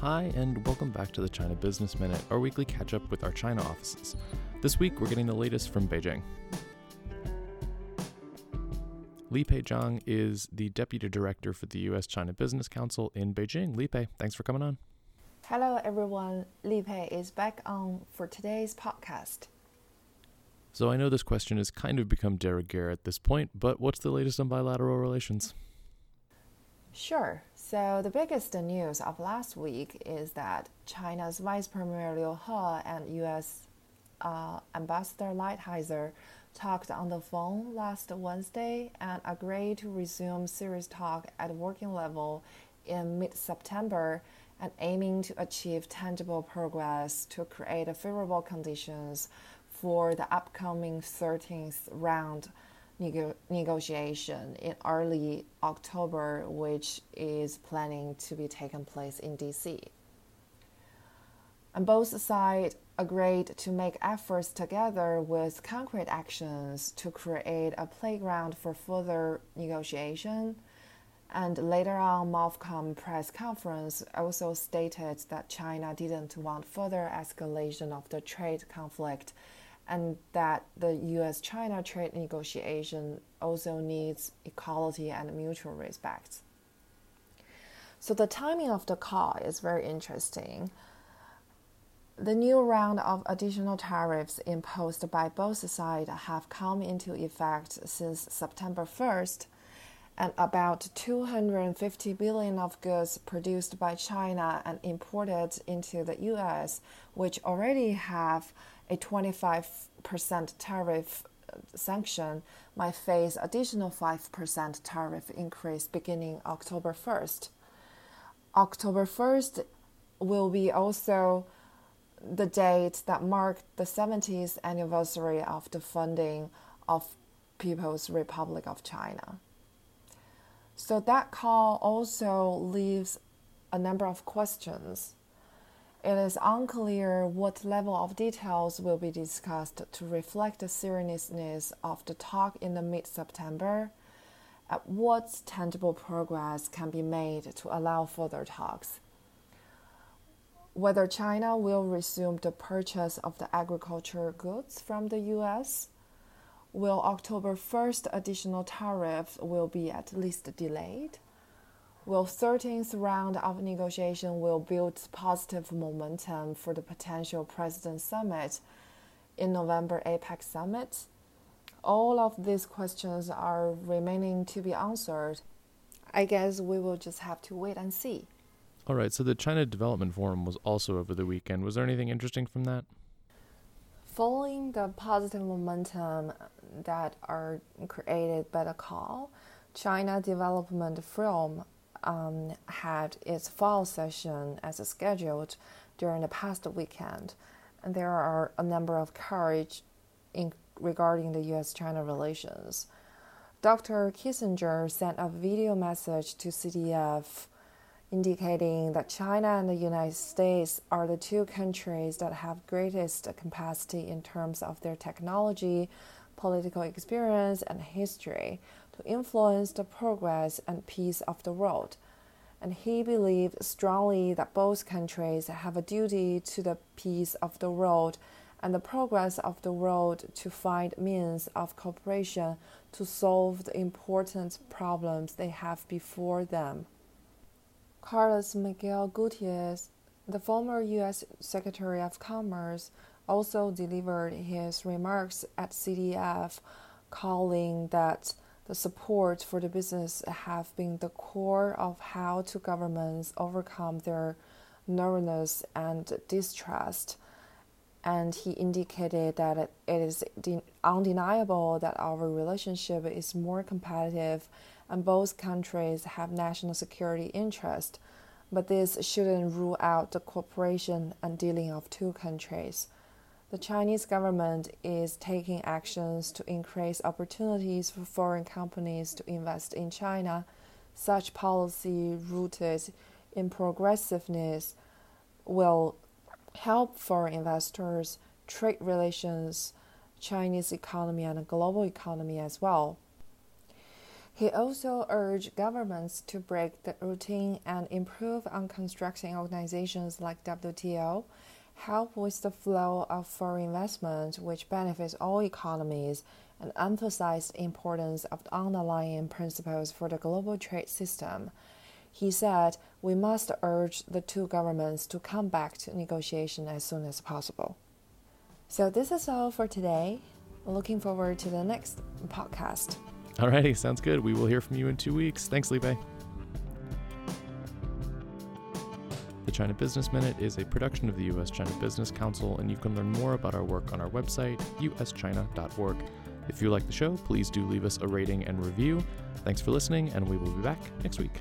Hi, and welcome back to the China Business Minute, our weekly catch up with our China offices. This week, we're getting the latest from Beijing. Li Pei Zhang is the Deputy Director for the U.S. China Business Council in Beijing. Li Pei, thanks for coming on. Hello, everyone. Li Pei is back on for today's podcast. So I know this question has kind of become de rigueur at this point, but what's the latest on bilateral relations? Sure. So the biggest news of last week is that China's Vice Premier Liu He and U.S. Uh, Ambassador Lighthizer talked on the phone last Wednesday and agreed to resume serious talk at working level in mid-September and aiming to achieve tangible progress to create favorable conditions for the upcoming 13th round nego- negotiation in early October, which is planning to be taken place in DC. And both sides agreed to make efforts together with concrete actions to create a playground for further negotiation. And later on, MOFCOM press conference also stated that China didn't want further escalation of the trade conflict and that the US China trade negotiation also needs equality and mutual respect. So the timing of the call is very interesting. The new round of additional tariffs imposed by both sides have come into effect since September 1st, and about 250 billion of goods produced by China and imported into the US, which already have a 25% tariff uh, sanction might face additional 5% tariff increase beginning October 1st. October 1st will be also the date that marked the 70th anniversary of the funding of People's Republic of China. So that call also leaves a number of questions it is unclear what level of details will be discussed to reflect the seriousness of the talk in the mid September. At what tangible progress can be made to allow further talks? Whether China will resume the purchase of the agricultural goods from the US? Will October 1st additional tariff will be at least delayed? Will 13th round of negotiation will build positive momentum for the potential president summit in November APEC summit? All of these questions are remaining to be answered. I guess we will just have to wait and see. All right, so the China Development Forum was also over the weekend. Was there anything interesting from that? Following the positive momentum that are created by the call, China Development Forum um, had its fall session as scheduled during the past weekend. And there are a number of courage in, regarding the US China relations. Dr. Kissinger sent a video message to CDF indicating that China and the United States are the two countries that have greatest capacity in terms of their technology, political experience, and history to influence the progress and peace of the world. And he believed strongly that both countries have a duty to the peace of the world and the progress of the world to find means of cooperation to solve the important problems they have before them. Carlos Miguel Gutierrez, the former U.S. Secretary of Commerce, also delivered his remarks at CDF, calling that the support for the business have been the core of how two governments overcome their nervousness and distrust. And he indicated that it is undeniable that our relationship is more competitive and both countries have national security interest, but this shouldn't rule out the cooperation and dealing of two countries. The Chinese government is taking actions to increase opportunities for foreign companies to invest in China. Such policy rooted in progressiveness will help foreign investors, trade relations, Chinese economy, and global economy as well. He also urged governments to break the routine and improve on constructing organizations like WTO, help with the flow of foreign investment, which benefits all economies, and emphasized the importance of the underlying principles for the global trade system. He said, We must urge the two governments to come back to negotiation as soon as possible. So, this is all for today. Looking forward to the next podcast. Alrighty, sounds good. We will hear from you in two weeks. Thanks, Li The China Business Minute is a production of the U.S. China Business Council, and you can learn more about our work on our website, uschina.org. If you like the show, please do leave us a rating and review. Thanks for listening, and we will be back next week.